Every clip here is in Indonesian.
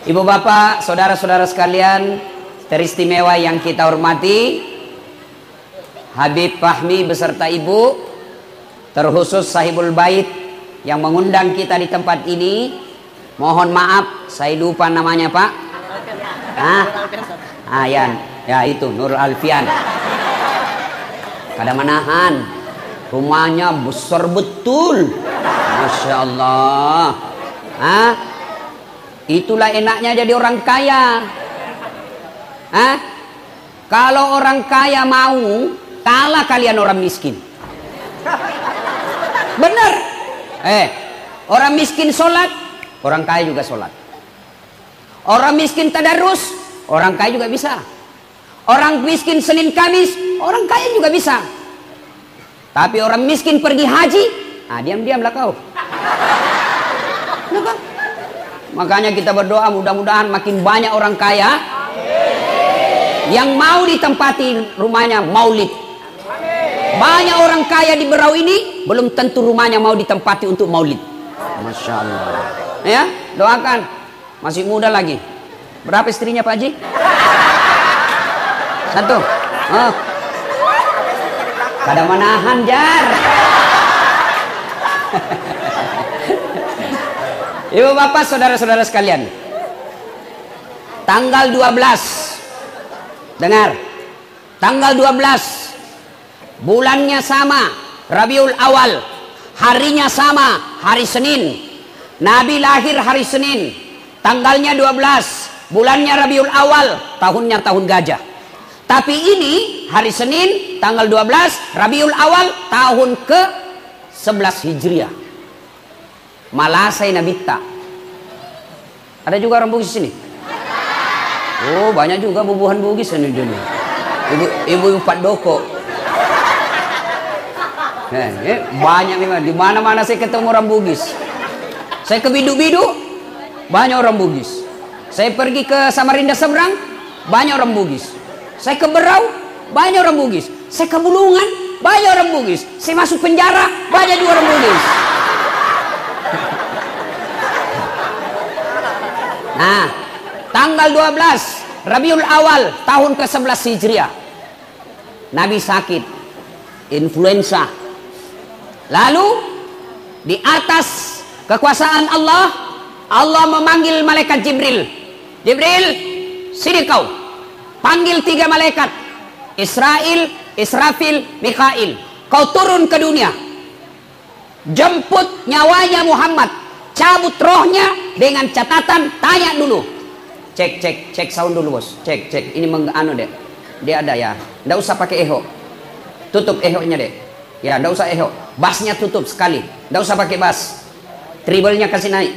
Ibu bapak, saudara-saudara sekalian, teristimewa yang kita hormati, Habib Fahmi beserta ibu, terkhusus sahibul bait yang mengundang kita di tempat ini. Mohon maaf, saya lupa namanya pak. Ah, ah ya, ya itu Nur Alfian. Kada manahan, rumahnya besar betul, masya Allah. Ah, Itulah enaknya jadi orang kaya. Hah? Kalau orang kaya mau, kalah kalian orang miskin. Benar. Eh, orang miskin sholat, orang kaya juga sholat. Orang miskin tadarus, orang kaya juga bisa. Orang miskin Senin Kamis, orang kaya juga bisa. Tapi orang miskin pergi haji, ah diam-diamlah kau. Kenapa? Makanya kita berdoa mudah-mudahan makin banyak orang kaya yang mau ditempati rumahnya maulid. Banyak orang kaya di Berau ini belum tentu rumahnya mau ditempati untuk maulid. Masya Allah. Ya, doakan. Masih muda lagi. Berapa istrinya Pak Haji? Satu. Oh. Kada menahan jar. Ibu bapak saudara-saudara sekalian. Tanggal 12 Dengar. Tanggal 12 Bulannya sama Rabiul Awal. Harinya sama Hari Senin. Nabi lahir hari Senin. Tanggalnya 12 Bulannya Rabiul Awal Tahunnya tahun gajah. Tapi ini hari Senin Tanggal 12 Rabiul Awal Tahun ke 11 Hijriah Malasai Nabita. Ada juga orang Bugis sini. Oh, banyak juga bubuhan Bugis ini dulu. Ibu ibu empat doko. Eh, eh, banyak memang di mana-mana saya ketemu orang Bugis. Saya ke Bidu-Bidu, banyak orang Bugis. Saya pergi ke Samarinda seberang, banyak orang Bugis. Saya ke Berau, banyak orang Bugis. Saya ke Bulungan, banyak orang Bugis. Saya masuk penjara, banyak juga orang Bugis. Nah, tanggal 12 Rabiul Awal tahun ke-11 Hijriah. Nabi sakit influenza. Lalu di atas kekuasaan Allah, Allah memanggil malaikat Jibril. Jibril, sini kau. Panggil tiga malaikat. Israel, Israfil, Mikhail. Kau turun ke dunia. Jemput nyawanya Muhammad cabut rohnya dengan catatan tanya dulu. Cek cek cek sound dulu bos. Cek cek. Ini menganu deh dia ada ya. Ndak usah pakai eho. Tutup eho-nya deh ya ndak usah eho. Bassnya tutup sekali. Ndak usah pakai bass. Treble-nya kasih naik.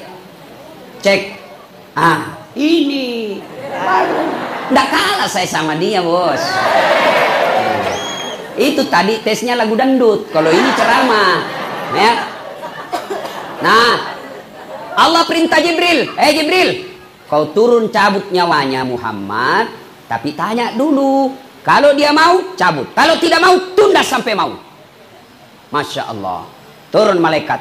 Cek. Ah ini. Baru ndak kalah saya sama dia bos. Itu tadi tesnya lagu dangdut. Kalau ini ceramah ya. Nah Allah perintah Jibril, eh Jibril, kau turun cabut nyawanya Muhammad, tapi tanya dulu, kalau dia mau cabut, kalau tidak mau tunda sampai mau. Masya Allah, turun malaikat.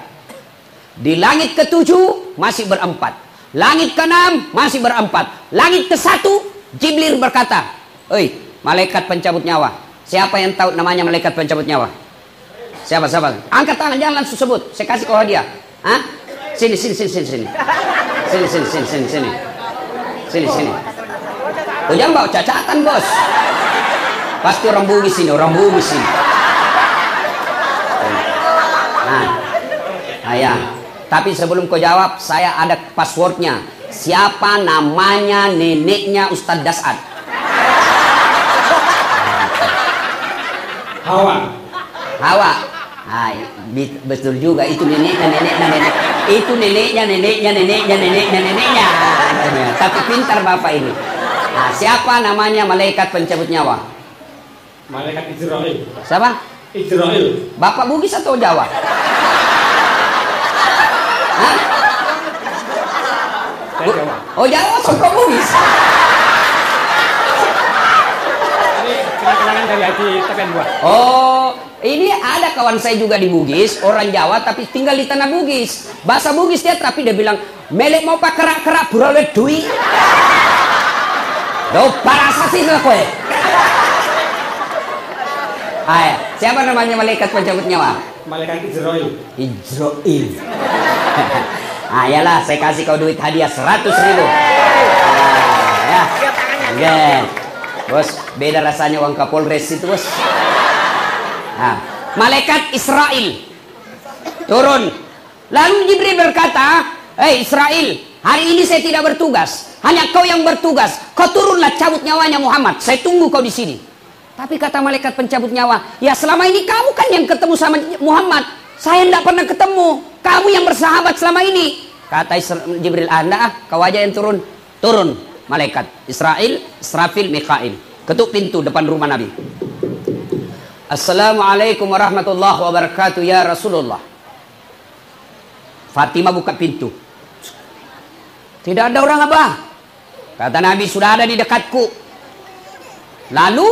Di langit ketujuh masih berempat, langit keenam masih berempat, langit ke satu Jibril berkata, Oi, malaikat pencabut nyawa. Siapa yang tahu namanya malaikat pencabut nyawa? Siapa siapa? Angkat tangan jangan langsung sebut. Saya kasih kau hadiah. Hah? Sini, sini, sini, sini, sini. Sini, sini, sini, sini, sini. Sini, sini. Jangan bawa cacatan, bos. Pasti orang bugis ini, orang bugis ini. Nah, ayah. Tapi sebelum kau jawab, saya ada passwordnya. Siapa namanya neneknya Ustadz Dasad? Hawa. Hawa. Ah, betul juga itu neneknya neneknya nenek itu neneknya neneknya neneknya neneknya neneknya. Tapi pintar bapak ini. Nah, siapa namanya malaikat pencabut nyawa? Malaikat Israel. Siapa? Israel. Bapak Bugis atau Jawa? Hah? Jawa. Oh Jawa suka Bugis kenang-kenangan dari Haji Tepen dua oh ini ada kawan saya juga di Bugis, orang Jawa tapi tinggal di tanah Bugis. Bahasa Bugis dia tapi dia bilang, melek mau pak kerak-kerak buralet dui. Do parasa sih lah kowe. Ay, siapa namanya malaikat pencabut nyawa? Malaikat Israel. Israel. ah, yalah, saya kasih kau duit hadiah 100 ribu. Ah, ya. Oke. Bos, beda rasanya uang Kapolres itu, Bos. Nah, malaikat Israel turun. Lalu Jibril berkata, "Hei Israel, hari ini saya tidak bertugas. Hanya kau yang bertugas. Kau turunlah cabut nyawanya Muhammad. Saya tunggu kau di sini." Tapi kata malaikat pencabut nyawa, "Ya selama ini kamu kan yang ketemu sama Muhammad. Saya tidak pernah ketemu. Kamu yang bersahabat selama ini." Kata Jibril, "Anda ah, kau aja yang turun." Turun malaikat Israel, Israfil, Mikail. Ketuk pintu depan rumah Nabi. Assalamualaikum warahmatullahi wabarakatuh ya Rasulullah. Fatimah buka pintu. Tidak ada orang apa? Kata Nabi sudah ada di dekatku. Lalu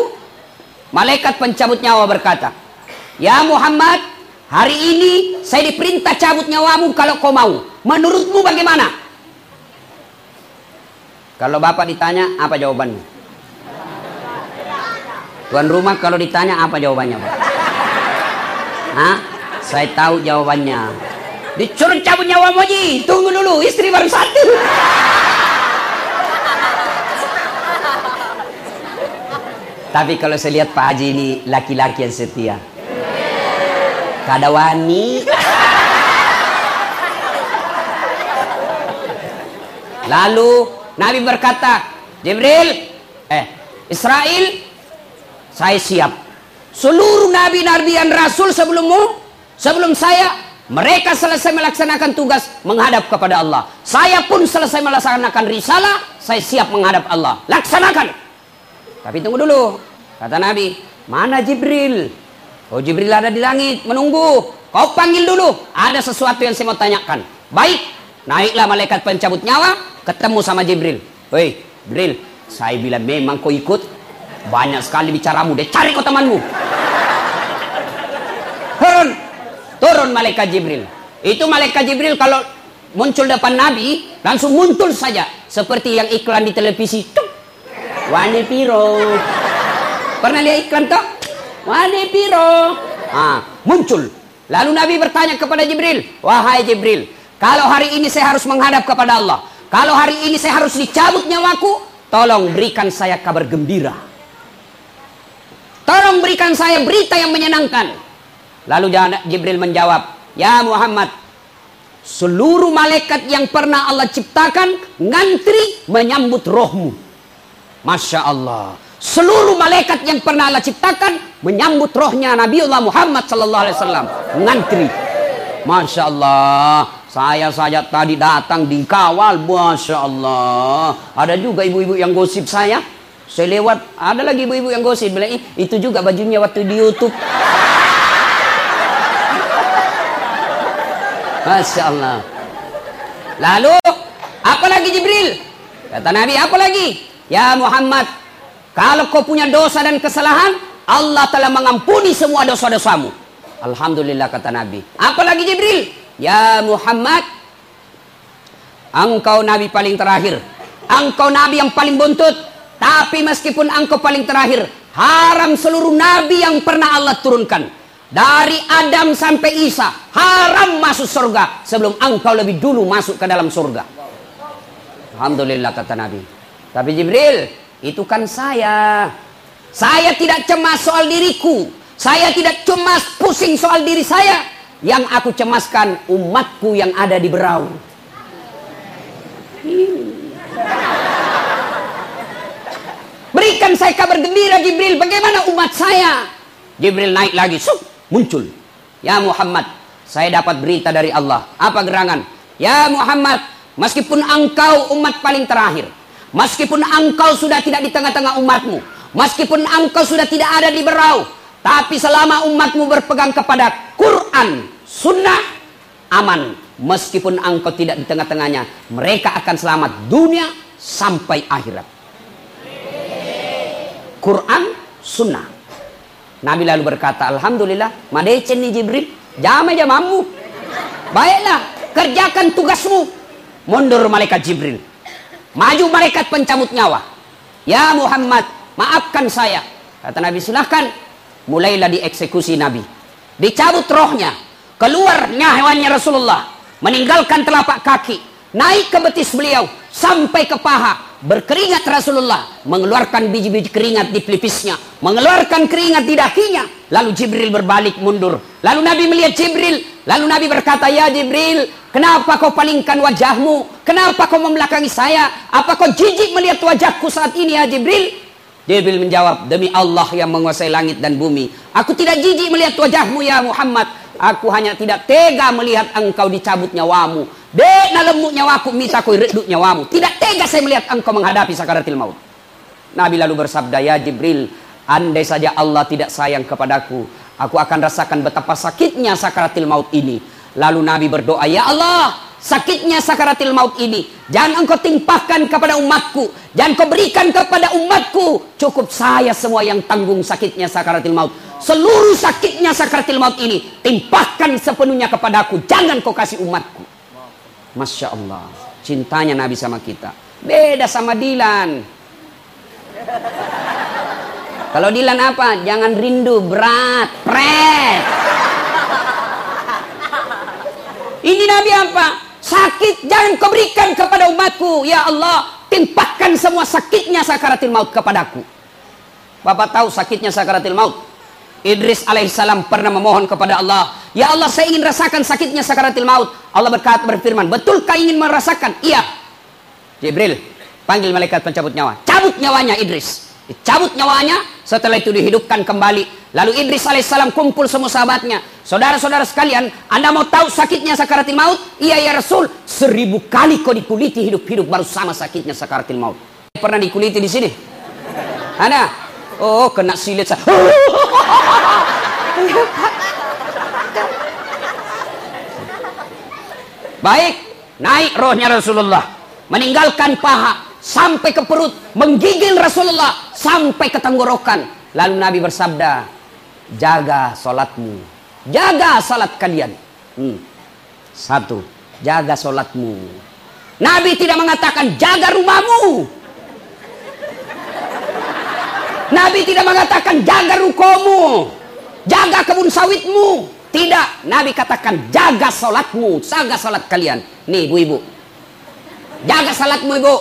malaikat pencabut nyawa berkata, "Ya Muhammad, hari ini saya diperintah cabut nyawamu kalau kau mau. Menurutmu bagaimana?" Kalau Bapak ditanya, apa jawabannya? Tuan rumah kalau ditanya apa jawabannya, Pak? Hah? Saya tahu jawabannya. Dicuri cabut nyawa Moji. Tunggu dulu, istri baru satu. Tapi kalau saya lihat Pak Haji ini laki-laki yang setia. Kadawani. Lalu Nabi berkata, Jibril, eh, Israel, saya siap. Seluruh nabi-nabi dan rasul sebelummu, sebelum saya, mereka selesai melaksanakan tugas menghadap kepada Allah. Saya pun selesai melaksanakan risalah, saya siap menghadap Allah. Laksanakan. Tapi tunggu dulu, kata Nabi, mana Jibril? Oh Jibril ada di langit, menunggu. Kau panggil dulu, ada sesuatu yang saya mau tanyakan. Baik, naiklah malaikat pencabut nyawa, ketemu sama Jibril. Hei, Jibril, saya bilang memang kau ikut, banyak sekali bicaramu, deh cari kau temanmu. Turun, turun malaikat Jibril. Itu malaikat Jibril kalau muncul depan Nabi, langsung muncul saja. Seperti yang iklan di televisi. Wane piro. Pernah lihat iklan toh? Wane piro. Ah, muncul. Lalu Nabi bertanya kepada Jibril, Wahai Jibril, kalau hari ini saya harus menghadap kepada Allah, kalau hari ini saya harus dicabut nyawaku, tolong berikan saya kabar gembira. Tolong berikan saya berita yang menyenangkan. Lalu Jibril menjawab, Ya Muhammad, seluruh malaikat yang pernah Allah ciptakan ngantri menyambut rohmu. Masya Allah. Seluruh malaikat yang pernah Allah ciptakan menyambut rohnya Nabiullah Muhammad sallallahu alaihi wasallam. Ngantri. Masya Allah. Saya saja tadi datang di kawal. Masya Allah. Ada juga ibu-ibu yang gosip saya. Saya lewat, ada lagi ibu-ibu yang gosip. Bilang, itu juga bajunya waktu di Youtube. Masya Allah. Lalu, apa lagi Jibril? Kata Nabi, apa lagi? Ya Muhammad, kalau kau punya dosa dan kesalahan, Allah telah mengampuni semua dosa-dosamu. Alhamdulillah kata Nabi. Apa lagi Jibril? Ya Muhammad, engkau Nabi paling terakhir. Engkau Nabi yang paling buntut. Tapi meskipun engkau paling terakhir, haram seluruh Nabi yang pernah Allah turunkan. Dari Adam sampai Isa haram masuk surga sebelum engkau lebih dulu masuk ke dalam surga. Alhamdulillah kata Nabi. Tapi Jibril, itu kan saya. Saya tidak cemas soal diriku. Saya tidak cemas pusing soal diri saya. Yang aku cemaskan umatku yang ada di berau. Berikan saya kabar gembira Jibril. Bagaimana umat saya? Jibril naik lagi. Sup, muncul. Ya Muhammad, saya dapat berita dari Allah. Apa gerangan? Ya Muhammad, meskipun engkau umat paling terakhir, meskipun engkau sudah tidak di tengah-tengah umatmu, meskipun engkau sudah tidak ada di berau, tapi selama umatmu berpegang kepada Quran, sunnah, aman. Meskipun engkau tidak di tengah-tengahnya, mereka akan selamat dunia sampai akhirat. Quran, sunnah. Nabi lalu berkata, Alhamdulillah, madecen nih Jibril, jama jamamu. Baiklah, kerjakan tugasmu. Mundur malaikat Jibril. Maju malaikat pencabut nyawa. Ya Muhammad, maafkan saya. Kata Nabi, silahkan. Mulailah dieksekusi Nabi. Dicabut rohnya. Keluar nyawannya Rasulullah. Meninggalkan telapak kaki. Naik ke betis beliau. Sampai ke paha. Berkeringat Rasulullah. Mengeluarkan biji-biji keringat di pelipisnya. Mengeluarkan keringat di dakinya. Lalu Jibril berbalik mundur. Lalu Nabi melihat Jibril. Lalu Nabi berkata, Ya Jibril, kenapa kau palingkan wajahmu? Kenapa kau membelakangi saya? Apa kau jijik melihat wajahku saat ini ya Jibril? Jibril menjawab, demi Allah yang menguasai langit dan bumi. Aku tidak jijik melihat wajahmu ya Muhammad. Aku hanya tidak tega melihat engkau dicabut nyawamu. Dek na lemuk nyawaku minta kau reduk nyawamu. Tidak tega saya melihat engkau menghadapi sakaratil maut. Nabi lalu bersabda, ya Jibril, andai saja Allah tidak sayang kepadaku, aku akan rasakan betapa sakitnya sakaratil maut ini. Lalu Nabi berdoa, ya Allah, sakitnya sakaratil maut ini. Jangan engkau timpahkan kepada umatku. Jangan kau berikan kepada umatku. Cukup saya semua yang tanggung sakitnya sakaratil maut. Seluruh sakitnya sakaratil maut ini. Timpahkan sepenuhnya kepadaku. Jangan kau kasih umatku. Masya Allah. Cintanya Nabi sama kita. Beda sama Dilan. Kalau Dilan apa? Jangan rindu, berat, pret. Ini Nabi apa? Sakit jangan kau berikan kepada umatku. Ya Allah, timpahkan semua sakitnya sakaratil maut kepadaku. Bapak tahu sakitnya sakaratil maut. Idris alaihissalam pernah memohon kepada Allah. Ya Allah, saya ingin rasakan sakitnya sakaratil maut. Allah berkata berfirman, betulkah ingin merasakan? Iya. Jibril, panggil malaikat pencabut nyawa. Cabut nyawanya Idris. Dicabut nyawanya, setelah itu dihidupkan kembali. Lalu Idris alaihissalam kumpul semua sahabatnya. Saudara-saudara sekalian, Anda mau tahu sakitnya sakaratil maut? Iya ya Rasul, seribu kali kau dikuliti hidup-hidup baru sama sakitnya sakaratil maut. Pernah dikuliti di sini? Ada? Oh, kena silit. Baik, naik rohnya Rasulullah. Meninggalkan paha, sampai ke perut, menggigil Rasulullah sampai ke tenggorokan. Lalu Nabi bersabda, jaga solatmu, jaga salat kalian. Hmm. Satu, jaga solatmu. Nabi tidak mengatakan jaga rumahmu. Nabi tidak mengatakan jaga rukomu, jaga kebun sawitmu. Tidak, Nabi katakan jaga solatmu, jaga solat kalian. Nih ibu-ibu, jaga salatmu ibu.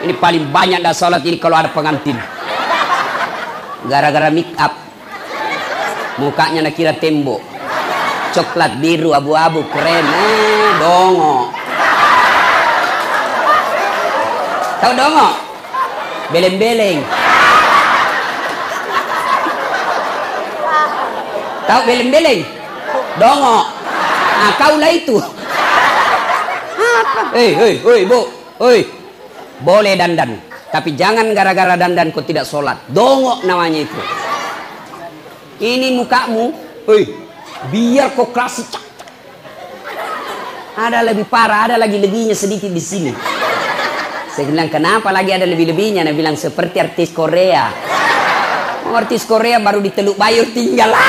Ini paling banyak dah sholat ini kalau ada pengantin. Gara-gara make up. Mukanya nak kira tembok. Coklat biru abu-abu keren. Eh, dongo. Tahu dongo? Beleng-beleng. Tahu beleng-beleng? Dongo. Nah, kaulah itu. Hei, hei, hei, bu. Hei, boleh dandan tapi jangan gara-gara dandan kau tidak sholat. Dongok namanya itu. Ini mukamu hei, biar kau klasik ada lebih parah ada lagi lebihnya sedikit di sini. Saya bilang kenapa lagi ada lebih-lebihnya Saya bilang seperti artis Korea. Oh, artis Korea baru di Teluk Bayur tinggal.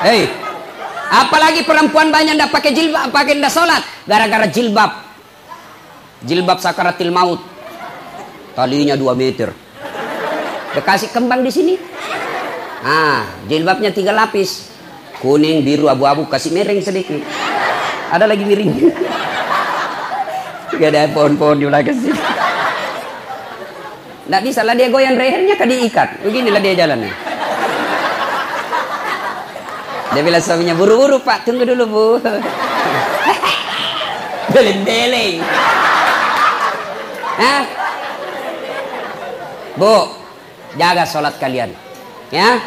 Hei, Apalagi perempuan banyak ndak pakai jilbab, pakai ndak sholat, gara-gara jilbab. Jilbab sakaratil maut. Talinya 2 meter. Dikasih kembang di sini. Ah, jilbabnya tiga lapis. Kuning, biru, abu-abu, kasih mereng sedikit. Ada lagi miring. Gak ada pohon-pohon di belakang sini. Nggak bisa lah dia goyang lehernya kan diikat. Beginilah dia jalannya. Dia bilang suaminya, buru-buru pak, tunggu dulu bu. Beleng-beleng. Hah? Bu, jaga sholat kalian. Ya,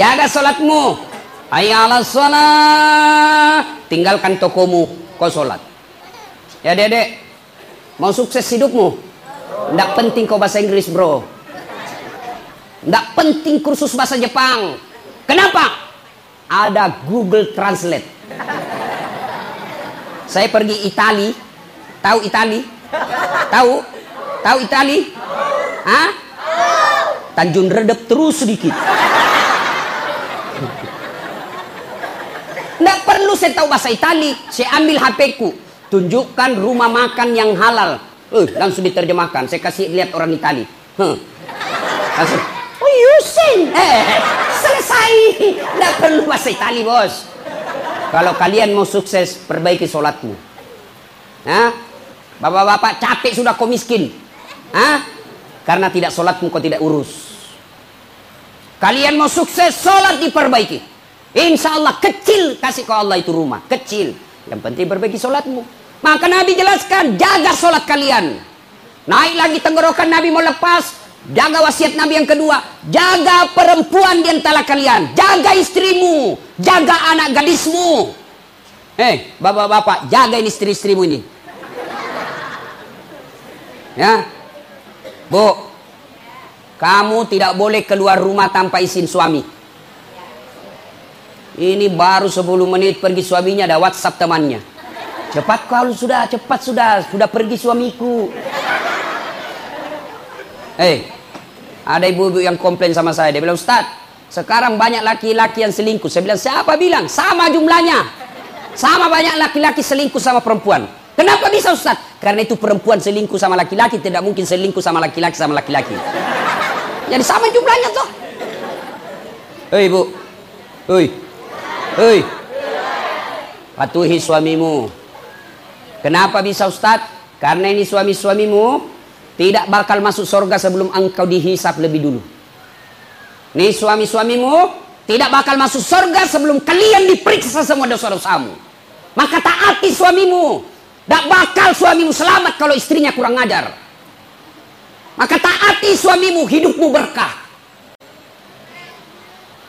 jaga sholatmu. Ayalah sholat. Tinggalkan tokomu, kau sholat. Ya dedek, mau sukses hidupmu. Tidak penting kau bahasa Inggris bro. Tidak penting kursus bahasa Jepang. Kenapa? Ada Google Translate. Saya pergi Itali, tahu Itali? Tahu? Tahu Itali? Hah? Tanjung Redep terus sedikit. Nggak perlu saya tahu bahasa Itali. Saya ambil HP ku. Tunjukkan rumah makan yang halal. Uh, langsung diterjemahkan. Saya kasih lihat orang Itali. Huh. Langsung. Oh, Yusin. Eh, selesai. Nggak perlu bahasa Itali, bos. Kalau kalian mau sukses, perbaiki sholatmu. Hah? Bapak-bapak capek sudah kau miskin. Hah? Karena tidak sholatmu kau tidak urus. Kalian mau sukses, sholat diperbaiki. Insya Allah kecil kasih kau Allah itu rumah. Kecil. Yang penting perbaiki sholatmu. Maka Nabi jelaskan, jaga sholat kalian. Naik lagi tenggorokan Nabi mau lepas. Jaga wasiat Nabi yang kedua. Jaga perempuan di antara kalian. Jaga istrimu. Jaga anak gadismu. Eh, bapak-bapak, jaga istri-istrimu ini. Ya. Bu, kamu tidak boleh keluar rumah tanpa izin suami. Ini baru 10 menit pergi suaminya ada WhatsApp temannya. Cepat kalau sudah, cepat sudah, sudah pergi suamiku. Eh, ada ibu-ibu yang komplain sama saya. Dia bilang, Ustaz, sekarang banyak laki-laki yang selingkuh. Saya bilang, siapa bilang? Sama jumlahnya. Sama banyak laki-laki selingkuh sama perempuan. Kenapa bisa Ustaz? Karena itu perempuan selingkuh sama laki-laki, tidak mungkin selingkuh sama laki-laki sama laki-laki. Jadi sama jumlahnya tuh. Hei bu, hei, hei, patuhi suamimu. Kenapa bisa Ustaz? Karena ini suami-suamimu tidak bakal masuk surga sebelum engkau dihisap lebih dulu. Nih suami-suamimu tidak bakal masuk surga sebelum kalian diperiksa semua dosa-dosamu. Maka taati suamimu. Tidak bakal suamimu selamat kalau istrinya kurang ajar. Maka taati suamimu, hidupmu berkah.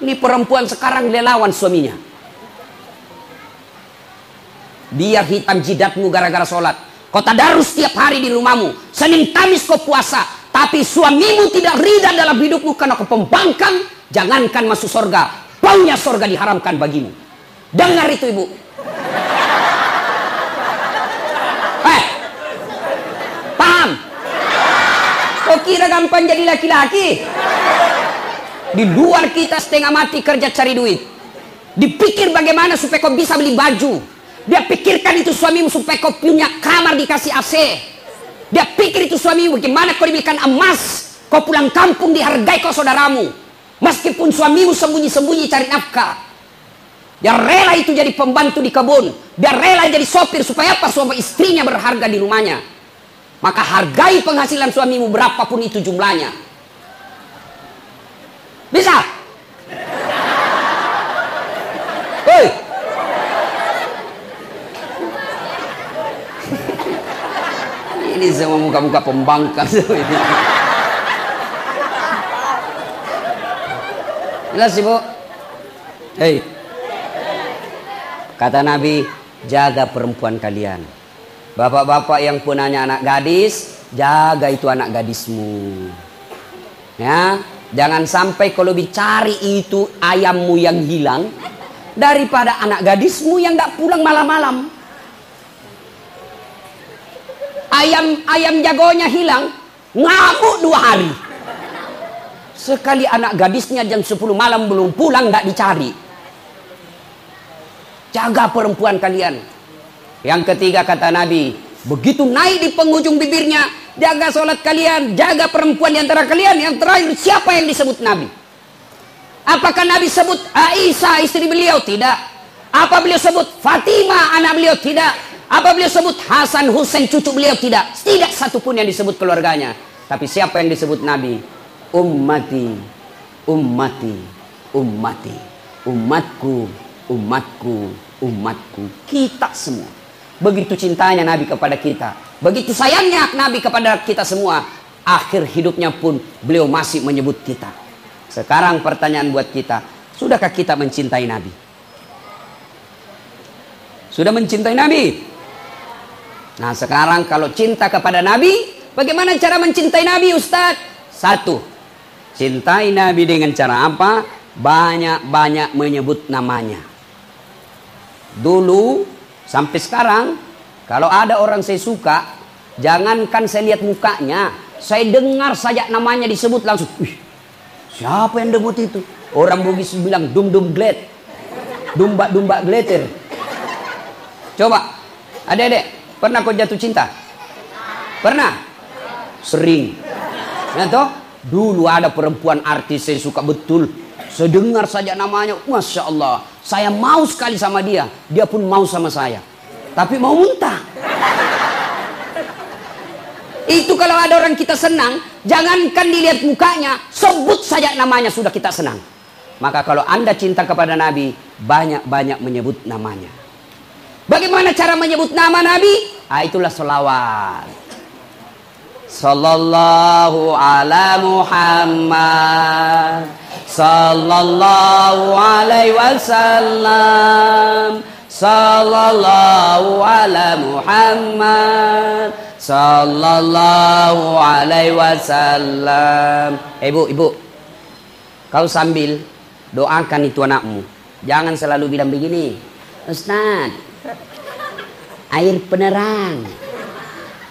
Ini perempuan sekarang dia lawan suaminya. Biar hitam jidatmu gara-gara sholat. Kau tadarus setiap hari di rumahmu. Senin Kamis kau puasa. Tapi suamimu tidak rida dalam hidupmu karena kau pembangkang. Jangankan masuk surga. Baunya surga diharamkan bagimu. Dengar itu ibu. Eh, paham? Kau kira gampang jadi laki-laki? Di luar kita setengah mati kerja cari duit. Dipikir bagaimana supaya kau bisa beli baju. Dia pikirkan itu suamimu supaya kau punya kamar dikasih AC. Dia pikir itu suamimu bagaimana kau diberikan emas. Kau pulang kampung dihargai kau saudaramu. Meskipun suamimu sembunyi-sembunyi cari nafkah. Dia rela itu jadi pembantu di kebun. Dia rela jadi sopir supaya apa? Suami istrinya berharga di rumahnya. Maka hargai penghasilan suamimu berapapun itu jumlahnya. Bisa? Hei, Semua muka-muka pembangkang. Jelas ibu? Hei. Kata Nabi, jaga perempuan kalian. Bapak-bapak yang punya anak gadis, jaga itu anak gadismu. Ya, jangan sampai kalau dicari itu ayammu yang hilang daripada anak gadismu yang nggak pulang malam-malam ayam ayam jagonya hilang ngamuk dua hari. Sekali anak gadisnya jam 10 malam belum pulang tidak dicari. Jaga perempuan kalian. Yang ketiga kata Nabi begitu naik di penghujung bibirnya jaga sholat kalian jaga perempuan di antara kalian. Yang terakhir siapa yang disebut Nabi? Apakah Nabi sebut Aisyah istri beliau? Tidak. Apa beliau sebut Fatimah anak beliau? Tidak apa beliau sebut Hasan Husain cucu beliau tidak? Tidak satu pun yang disebut keluarganya. Tapi siapa yang disebut Nabi? Ummati, ummati, ummati. Umatku, umatku, umatku. Kita semua. Begitu cintanya Nabi kepada kita. Begitu sayangnya Nabi kepada kita semua. Akhir hidupnya pun beliau masih menyebut kita. Sekarang pertanyaan buat kita. Sudahkah kita mencintai Nabi? Sudah mencintai Nabi? Nah sekarang kalau cinta kepada Nabi, bagaimana cara mencintai Nabi Ustaz? Satu, cintai Nabi dengan cara apa? Banyak-banyak menyebut namanya. Dulu sampai sekarang, kalau ada orang saya suka, jangankan saya lihat mukanya, saya dengar saja namanya disebut langsung. Wih, siapa yang debut itu? Orang Bugis bilang dum dum glad. Dumba-dumba geleter. Coba, adek-adek, pernah kau jatuh cinta? Pernah? Sering. Ya toh? Dulu ada perempuan artis saya suka betul. Saya dengar saja namanya, Masya Allah. Saya mau sekali sama dia. Dia pun mau sama saya. Tapi mau muntah. Itu kalau ada orang kita senang, jangankan dilihat mukanya, sebut saja namanya sudah kita senang. Maka kalau anda cinta kepada Nabi, banyak-banyak menyebut namanya. Bagaimana cara menyebut nama Nabi? Ah, itulah selawat. Sallallahu ala Muhammad. Sallallahu alaihi wasallam. Sallallahu ala Muhammad. Sallallahu alaihi wasallam. Ibu ibu. Kau sambil doakan itu anakmu. Jangan selalu bilang begini. Ustaz air penerang.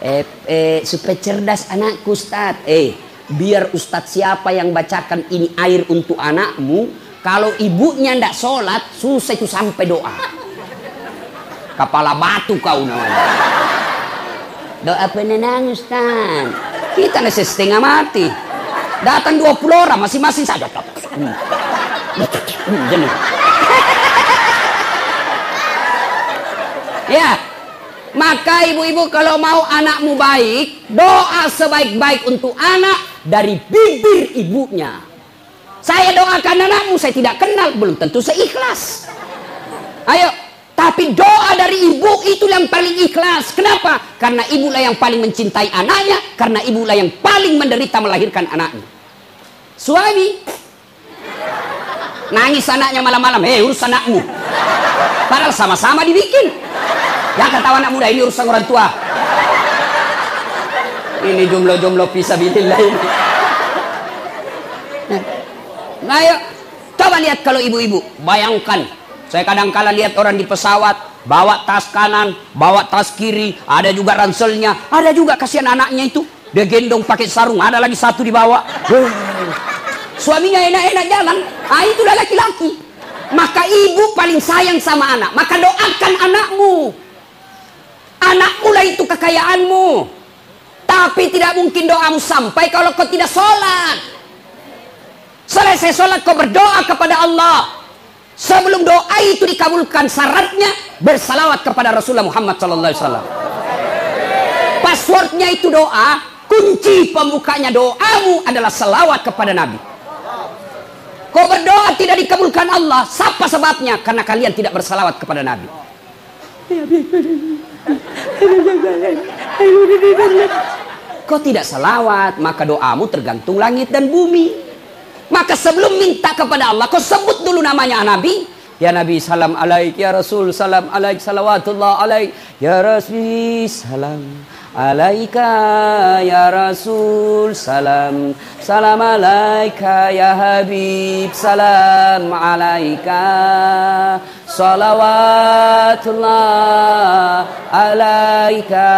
Eh, eh, supaya cerdas anakku Ustaz. Eh biar Ustadz siapa yang bacakan ini air untuk anakmu kalau ibunya ndak sholat susah itu sampai doa. Kepala batu kau namanya. Doa penenang Ustaz. Kita nasi setengah mati. Datang 20 orang masing-masing saja. Ya maka ibu-ibu kalau mau anakmu baik, doa sebaik-baik untuk anak dari bibir ibunya. Saya doakan anakmu, saya tidak kenal, belum tentu seikhlas. Ayo, tapi doa dari ibu itu yang paling ikhlas. Kenapa? Karena ibulah yang paling mencintai anaknya, karena ibulah yang paling menderita melahirkan anaknya. Suami nangis anaknya malam-malam, hei urus anakmu. Padahal sama-sama dibikin. Jangan ketawa anak muda ini urusan orang tua. Ini jumlah-jumlah fisabilillah ini. Nah, ayo coba lihat kalau ibu-ibu, bayangkan. Saya kadang kala lihat orang di pesawat bawa tas kanan, bawa tas kiri, ada juga ranselnya, ada juga kasihan anaknya itu. Dia gendong pakai sarung, ada lagi satu di bawah. Suaminya enak-enak jalan, ah itulah laki-laki. Maka ibu paling sayang sama anak, maka doakan anakmu. Anakmu lah itu kekayaanmu. Tapi tidak mungkin doamu sampai kalau kau tidak sholat. Selesai sholat kau berdoa kepada Allah. Sebelum doa itu dikabulkan syaratnya bersalawat kepada Rasulullah Muhammad SAW. Passwordnya itu doa, kunci pembukanya doamu adalah salawat kepada Nabi. Kau berdoa tidak dikabulkan Allah, siapa sebabnya? Karena kalian tidak bersalawat kepada Nabi. Kau tidak salawat, maka doamu tergantung langit dan bumi. Maka sebelum minta kepada Allah, kau sebut dulu namanya Nabi. Ya Nabi salam alaik, ya Rasul salam alaik, salawatullah alaik, ya Rasul salam alaika ya Rasul salam. Salam alaika ya Habib salam alaika. Salawatullah alaika.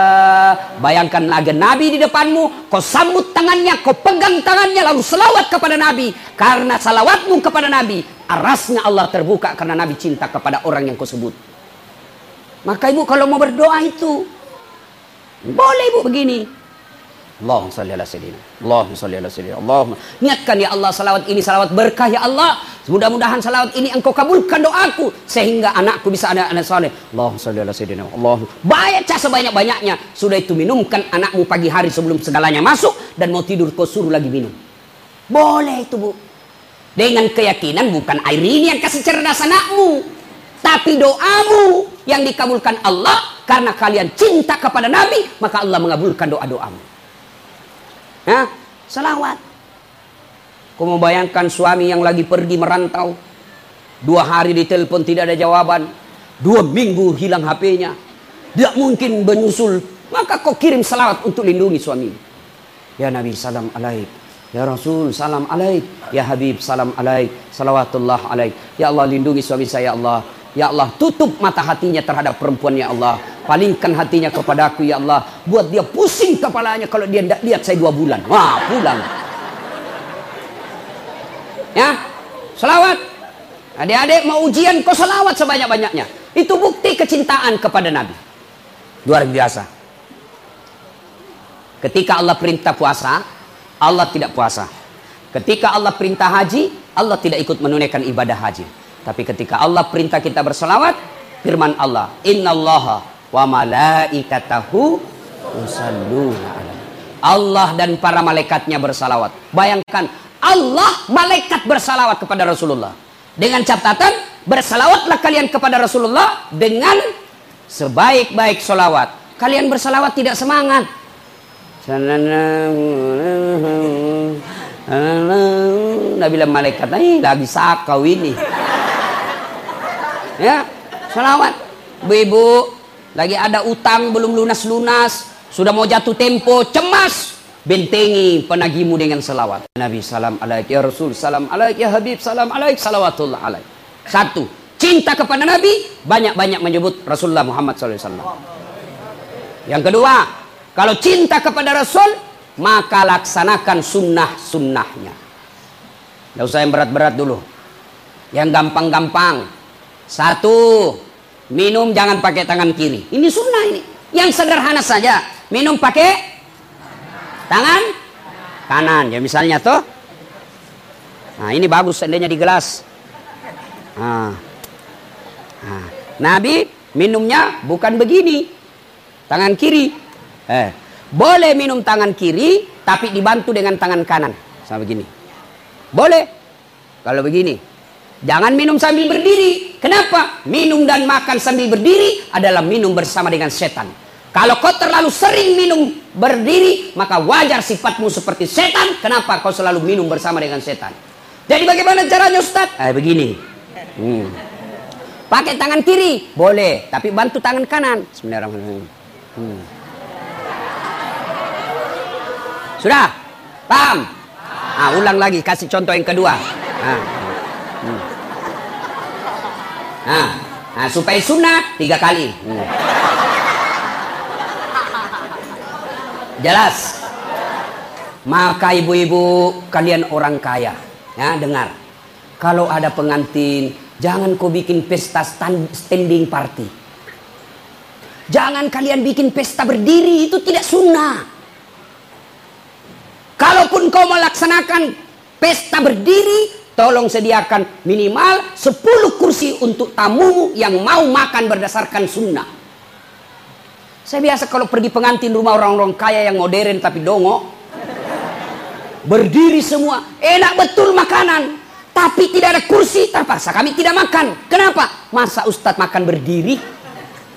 Bayangkan lagi Nabi di depanmu kau sambut tangannya kau pegang tangannya lalu selawat kepada Nabi. Karena salawatmu kepada Nabi arasnya Allah terbuka karena Nabi cinta kepada orang yang kau sebut. Maka ibu kalau mau berdoa itu boleh ibu begini. Allahumma salli ala sayyidina. Allahumma salli ala sayyidina. Allahumma. Niatkan ya Allah salawat ini salawat berkah ya Allah. Mudah-mudahan salawat ini engkau kabulkan doaku. Sehingga anakku bisa ada anak soleh. Allahumma salli ala sayyidina. Allahumma. Baca sebanyak-banyaknya. Sudah itu minumkan anakmu pagi hari sebelum segalanya masuk. Dan mau tidur kau suruh lagi minum. Boleh itu bu. Dengan keyakinan bukan air ini yang kasih cerdas anakmu. Tapi doamu yang dikabulkan Allah karena kalian cinta kepada Nabi, maka Allah mengabulkan doa-doamu. Ya, selawat. Kau membayangkan suami yang lagi pergi merantau, dua hari ditelepon tidak ada jawaban, dua minggu hilang HP-nya, tidak mungkin menyusul, maka kau kirim selawat untuk lindungi suami. Ya Nabi salam alaik, Ya Rasul salam alaik, Ya Habib salam alaik, salawatullah alaik. Ya Allah lindungi suami saya Allah. Ya Allah tutup mata hatinya terhadap perempuan ya Allah Palingkan hatinya kepadaku ya Allah Buat dia pusing kepalanya kalau dia tidak lihat saya dua bulan Wah pulang Ya Selawat Adik-adik mau ujian kau selawat sebanyak-banyaknya. Itu bukti kecintaan kepada Nabi. Luar biasa. Ketika Allah perintah puasa, Allah tidak puasa. Ketika Allah perintah haji, Allah tidak ikut menunaikan ibadah haji. Tapi ketika Allah perintah kita berselawat, firman Allah, Innallaha wa malaikatahu yusalluna Allah dan para malaikatnya bersalawat. Bayangkan, Allah malaikat bersalawat kepada Rasulullah. Dengan catatan, bersalawatlah kalian kepada Rasulullah dengan sebaik-baik solawat. Kalian bersalawat tidak semangat. Nabi malaikat, ini lagi sakau ini. Ya, salawat. Bu-ibu, lagi ada utang belum lunas-lunas, sudah mau jatuh tempo, cemas. Bentengi penagimu dengan salawat. Nabi salam alaik ya Rasul, salam alaik ya Habib, salam alaik, salawatullah alaik. Satu, cinta kepada Nabi, banyak-banyak menyebut Rasulullah Muhammad SAW. Yang kedua, kalau cinta kepada Rasul, maka laksanakan sunnah-sunnahnya. Tidak usah yang berat-berat dulu. Yang gampang-gampang. Satu, minum jangan pakai tangan kiri. Ini sunnah ini. Yang sederhana saja. Minum pakai tangan kanan ya misalnya tuh nah ini bagus seandainya di gelas nah. Nah. Nabi minumnya bukan begini tangan kiri eh boleh minum tangan kiri tapi dibantu dengan tangan kanan sama begini boleh kalau begini jangan minum sambil berdiri kenapa minum dan makan sambil berdiri adalah minum bersama dengan setan kalau kau terlalu sering minum berdiri, maka wajar sifatmu seperti setan. Kenapa kau selalu minum bersama dengan setan? Jadi bagaimana caranya Ustaz? Eh begini. Hmm. Pakai tangan kiri, boleh. Tapi bantu tangan kanan. Bismillahirrahmanirrahim. Hmm. Sudah? Paham? Ah, ulang lagi, kasih contoh yang kedua. Ah. Hmm. Ah. Nah, supaya sunnah tiga kali. Hmm. Jelas. Maka ibu-ibu kalian orang kaya. Ya, dengar. Kalau ada pengantin, jangan kau bikin pesta standing party. Jangan kalian bikin pesta berdiri, itu tidak sunnah. Kalaupun kau melaksanakan pesta berdiri, tolong sediakan minimal 10 kursi untuk tamumu yang mau makan berdasarkan sunnah. Saya biasa kalau pergi pengantin rumah orang-orang kaya yang modern tapi dongo. Berdiri semua. Enak betul makanan. Tapi tidak ada kursi. Terpaksa kami tidak makan. Kenapa? Masa Ustadz makan berdiri?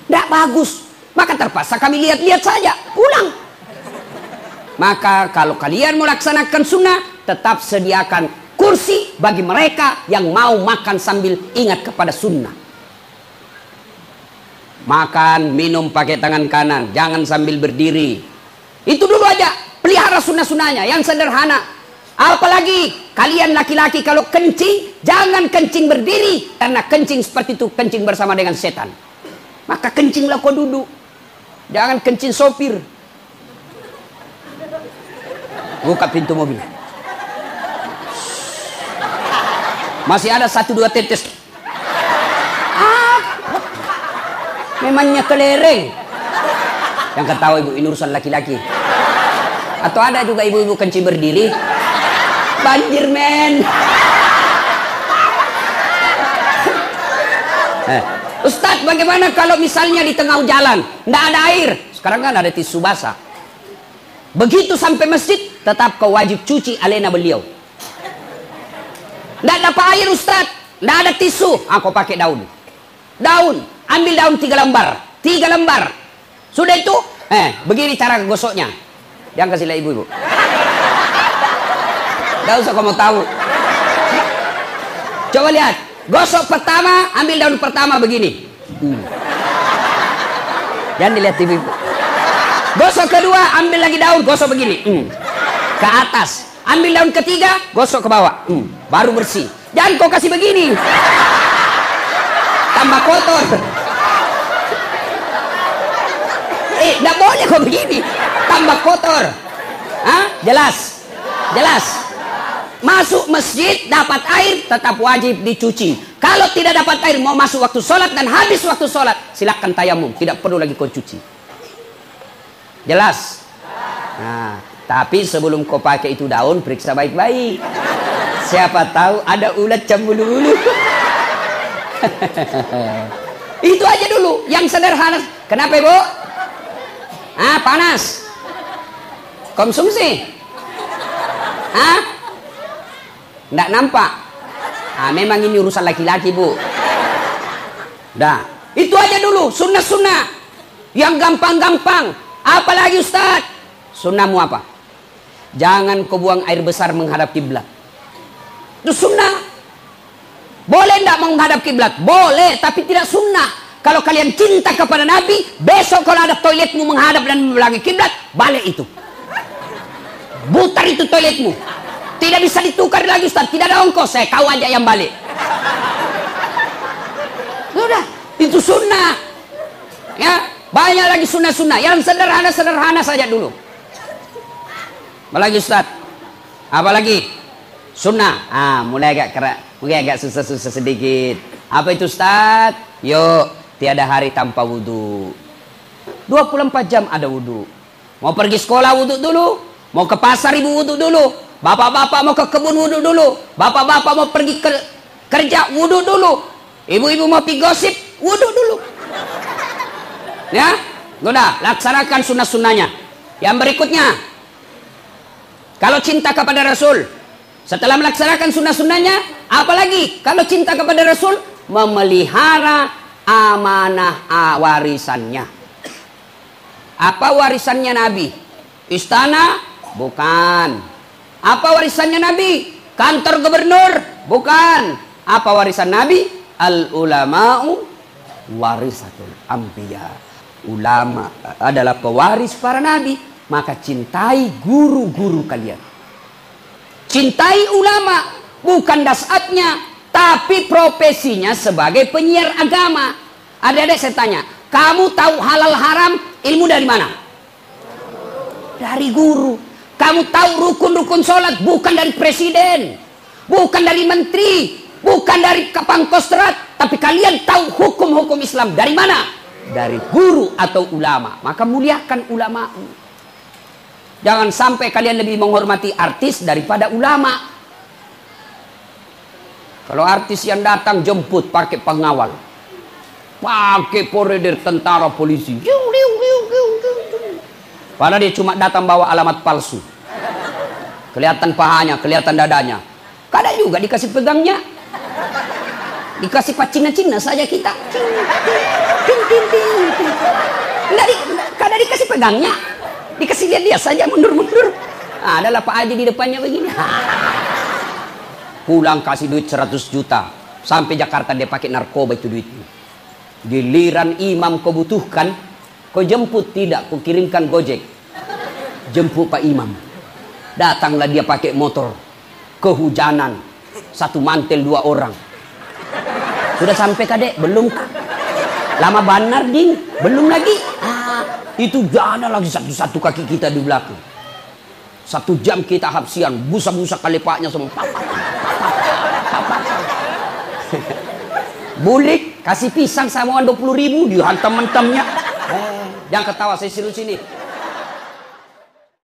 Tidak bagus. Maka terpaksa kami lihat-lihat saja. Pulang. Maka kalau kalian melaksanakan sunnah. Tetap sediakan kursi bagi mereka yang mau makan sambil ingat kepada sunnah. Makan, minum pakai tangan kanan, jangan sambil berdiri. Itu dulu aja, pelihara sunnah-sunnahnya yang sederhana. Apalagi kalian laki-laki kalau kencing, jangan kencing berdiri. Karena kencing seperti itu, kencing bersama dengan setan. Maka kencinglah kau duduk. Jangan kencing sopir. Buka pintu mobil. Masih ada satu dua tetes Memangnya kelereng. Yang ketawa ibu ini urusan laki-laki. Atau ada juga ibu-ibu kencing berdiri. Banjir men. Eh, Ustadz bagaimana kalau misalnya di tengah jalan tidak ada air sekarang kan ada tisu basah begitu sampai masjid tetap kau wajib cuci alena beliau tidak dapat air Ustadz tidak ada tisu. Aku ah, pakai daun. Daun. Ambil daun tiga lembar. Tiga lembar. Sudah itu? Eh begini cara gosoknya. Yang kasih ibu ibu Gak usah kamu tahu. Coba lihat. Gosok pertama ambil daun pertama begini. Hmm. jangan dilihat ibu ibu gosok kedua ambil lagi daun gosok begini. Hmm. ke atas. Ambil daun ketiga gosok ke bawah. Hmm. Baru bersih jangan kau kasih begini tambah kotor eh tidak boleh kok begini tambah kotor Hah? jelas jelas masuk masjid dapat air tetap wajib dicuci Kalau tidak dapat air, mau masuk waktu sholat dan habis waktu sholat, silakan tayamum. Tidak perlu lagi kau cuci. Jelas? Nah, tapi sebelum kau pakai itu daun, periksa baik-baik. Siapa tahu ada ulat cembulu ulu. itu aja dulu, yang sederhana. Kenapa, Ibu? Ah, panas. Konsumsi. Ah? Enggak nampak. Ah, memang ini urusan laki-laki, Bu. Dah, itu aja dulu, sunnah-sunnah. Yang gampang-gampang. Apalagi Ustaz? Sunnahmu apa? Jangan kau buang air besar menghadap kiblat. Itu sunnah. Boleh tidak menghadap kiblat? Boleh, tapi tidak sunnah. Kalau kalian cinta kepada Nabi, besok kalau ada toiletmu menghadap dan membelakangi kiblat, balik itu. Butar itu toiletmu. Tidak bisa ditukar lagi Ustaz, tidak ada ongkos. Saya kau aja yang balik. Sudah, itu sunnah. Ya, banyak lagi sunnah-sunnah. Yang sederhana-sederhana saja dulu. Apalagi Ustaz? Apalagi? Sunnah. Ah, mulai agak kerak, mulai agak susah-susah sedikit. Apa itu Ustaz? Yuk, tiada hari tanpa wudhu. 24 jam ada wudhu. Mau pergi sekolah wudhu dulu. Mau ke pasar ibu wudhu dulu. Bapak-bapak mau ke kebun wudhu dulu. Bapak-bapak mau pergi ke kerja wudhu dulu. Ibu-ibu mau pergi gosip wudhu dulu. Ya, udah laksanakan sunnah-sunnahnya. Yang berikutnya, kalau cinta kepada Rasul, setelah melaksanakan sunnah-sunnahnya, apalagi kalau cinta kepada Rasul, memelihara amanah warisannya. Apa warisannya Nabi? Istana? Bukan. Apa warisannya Nabi? Kantor gubernur? Bukan. Apa warisan Nabi? Al ulama'u warisatul anbiya. Ulama adalah pewaris para nabi maka cintai guru-guru kalian. Cintai ulama, bukan dasatnya, tapi profesinya sebagai penyiar agama. Ada-ada saya tanya, kamu tahu halal haram ilmu dari mana? Dari guru. Kamu tahu rukun-rukun sholat bukan dari presiden, bukan dari menteri, bukan dari kapangkostrat, tapi kalian tahu hukum-hukum Islam dari mana? Dari guru atau ulama. Maka muliakan ulama. Jangan sampai kalian lebih menghormati artis daripada ulama. Kalau artis yang datang jemput pakai pengawal. Pakai poredir tentara polisi. Padahal dia cuma datang bawa alamat palsu. Kelihatan pahanya, kelihatan dadanya. Kadang juga dikasih pegangnya. Dikasih pacina-cina saja kita. Kadang dikasih pegangnya. Dikasih lihat dia saja mundur-mundur. Nah, adalah Pak Haji di depannya begini. Pulang kasih duit 100 juta. Sampai Jakarta dia pakai narkoba itu duitnya. Giliran imam kau butuhkan, kau jemput tidak, kau kirimkan gojek. Jemput Pak Imam. Datanglah dia pakai motor. Kehujanan. Satu mantel dua orang. Sudah sampai kadek? Belum Lama banar ding. Belum lagi. Ah, itu jangan lagi satu-satu kaki kita di belakang. Satu jam kita habsian. Busa-busa kalepaknya semua. Bulik kasih pisang sama 20 ribu dihantam mentemnya. Eh, jangan ketawa saya serius sini.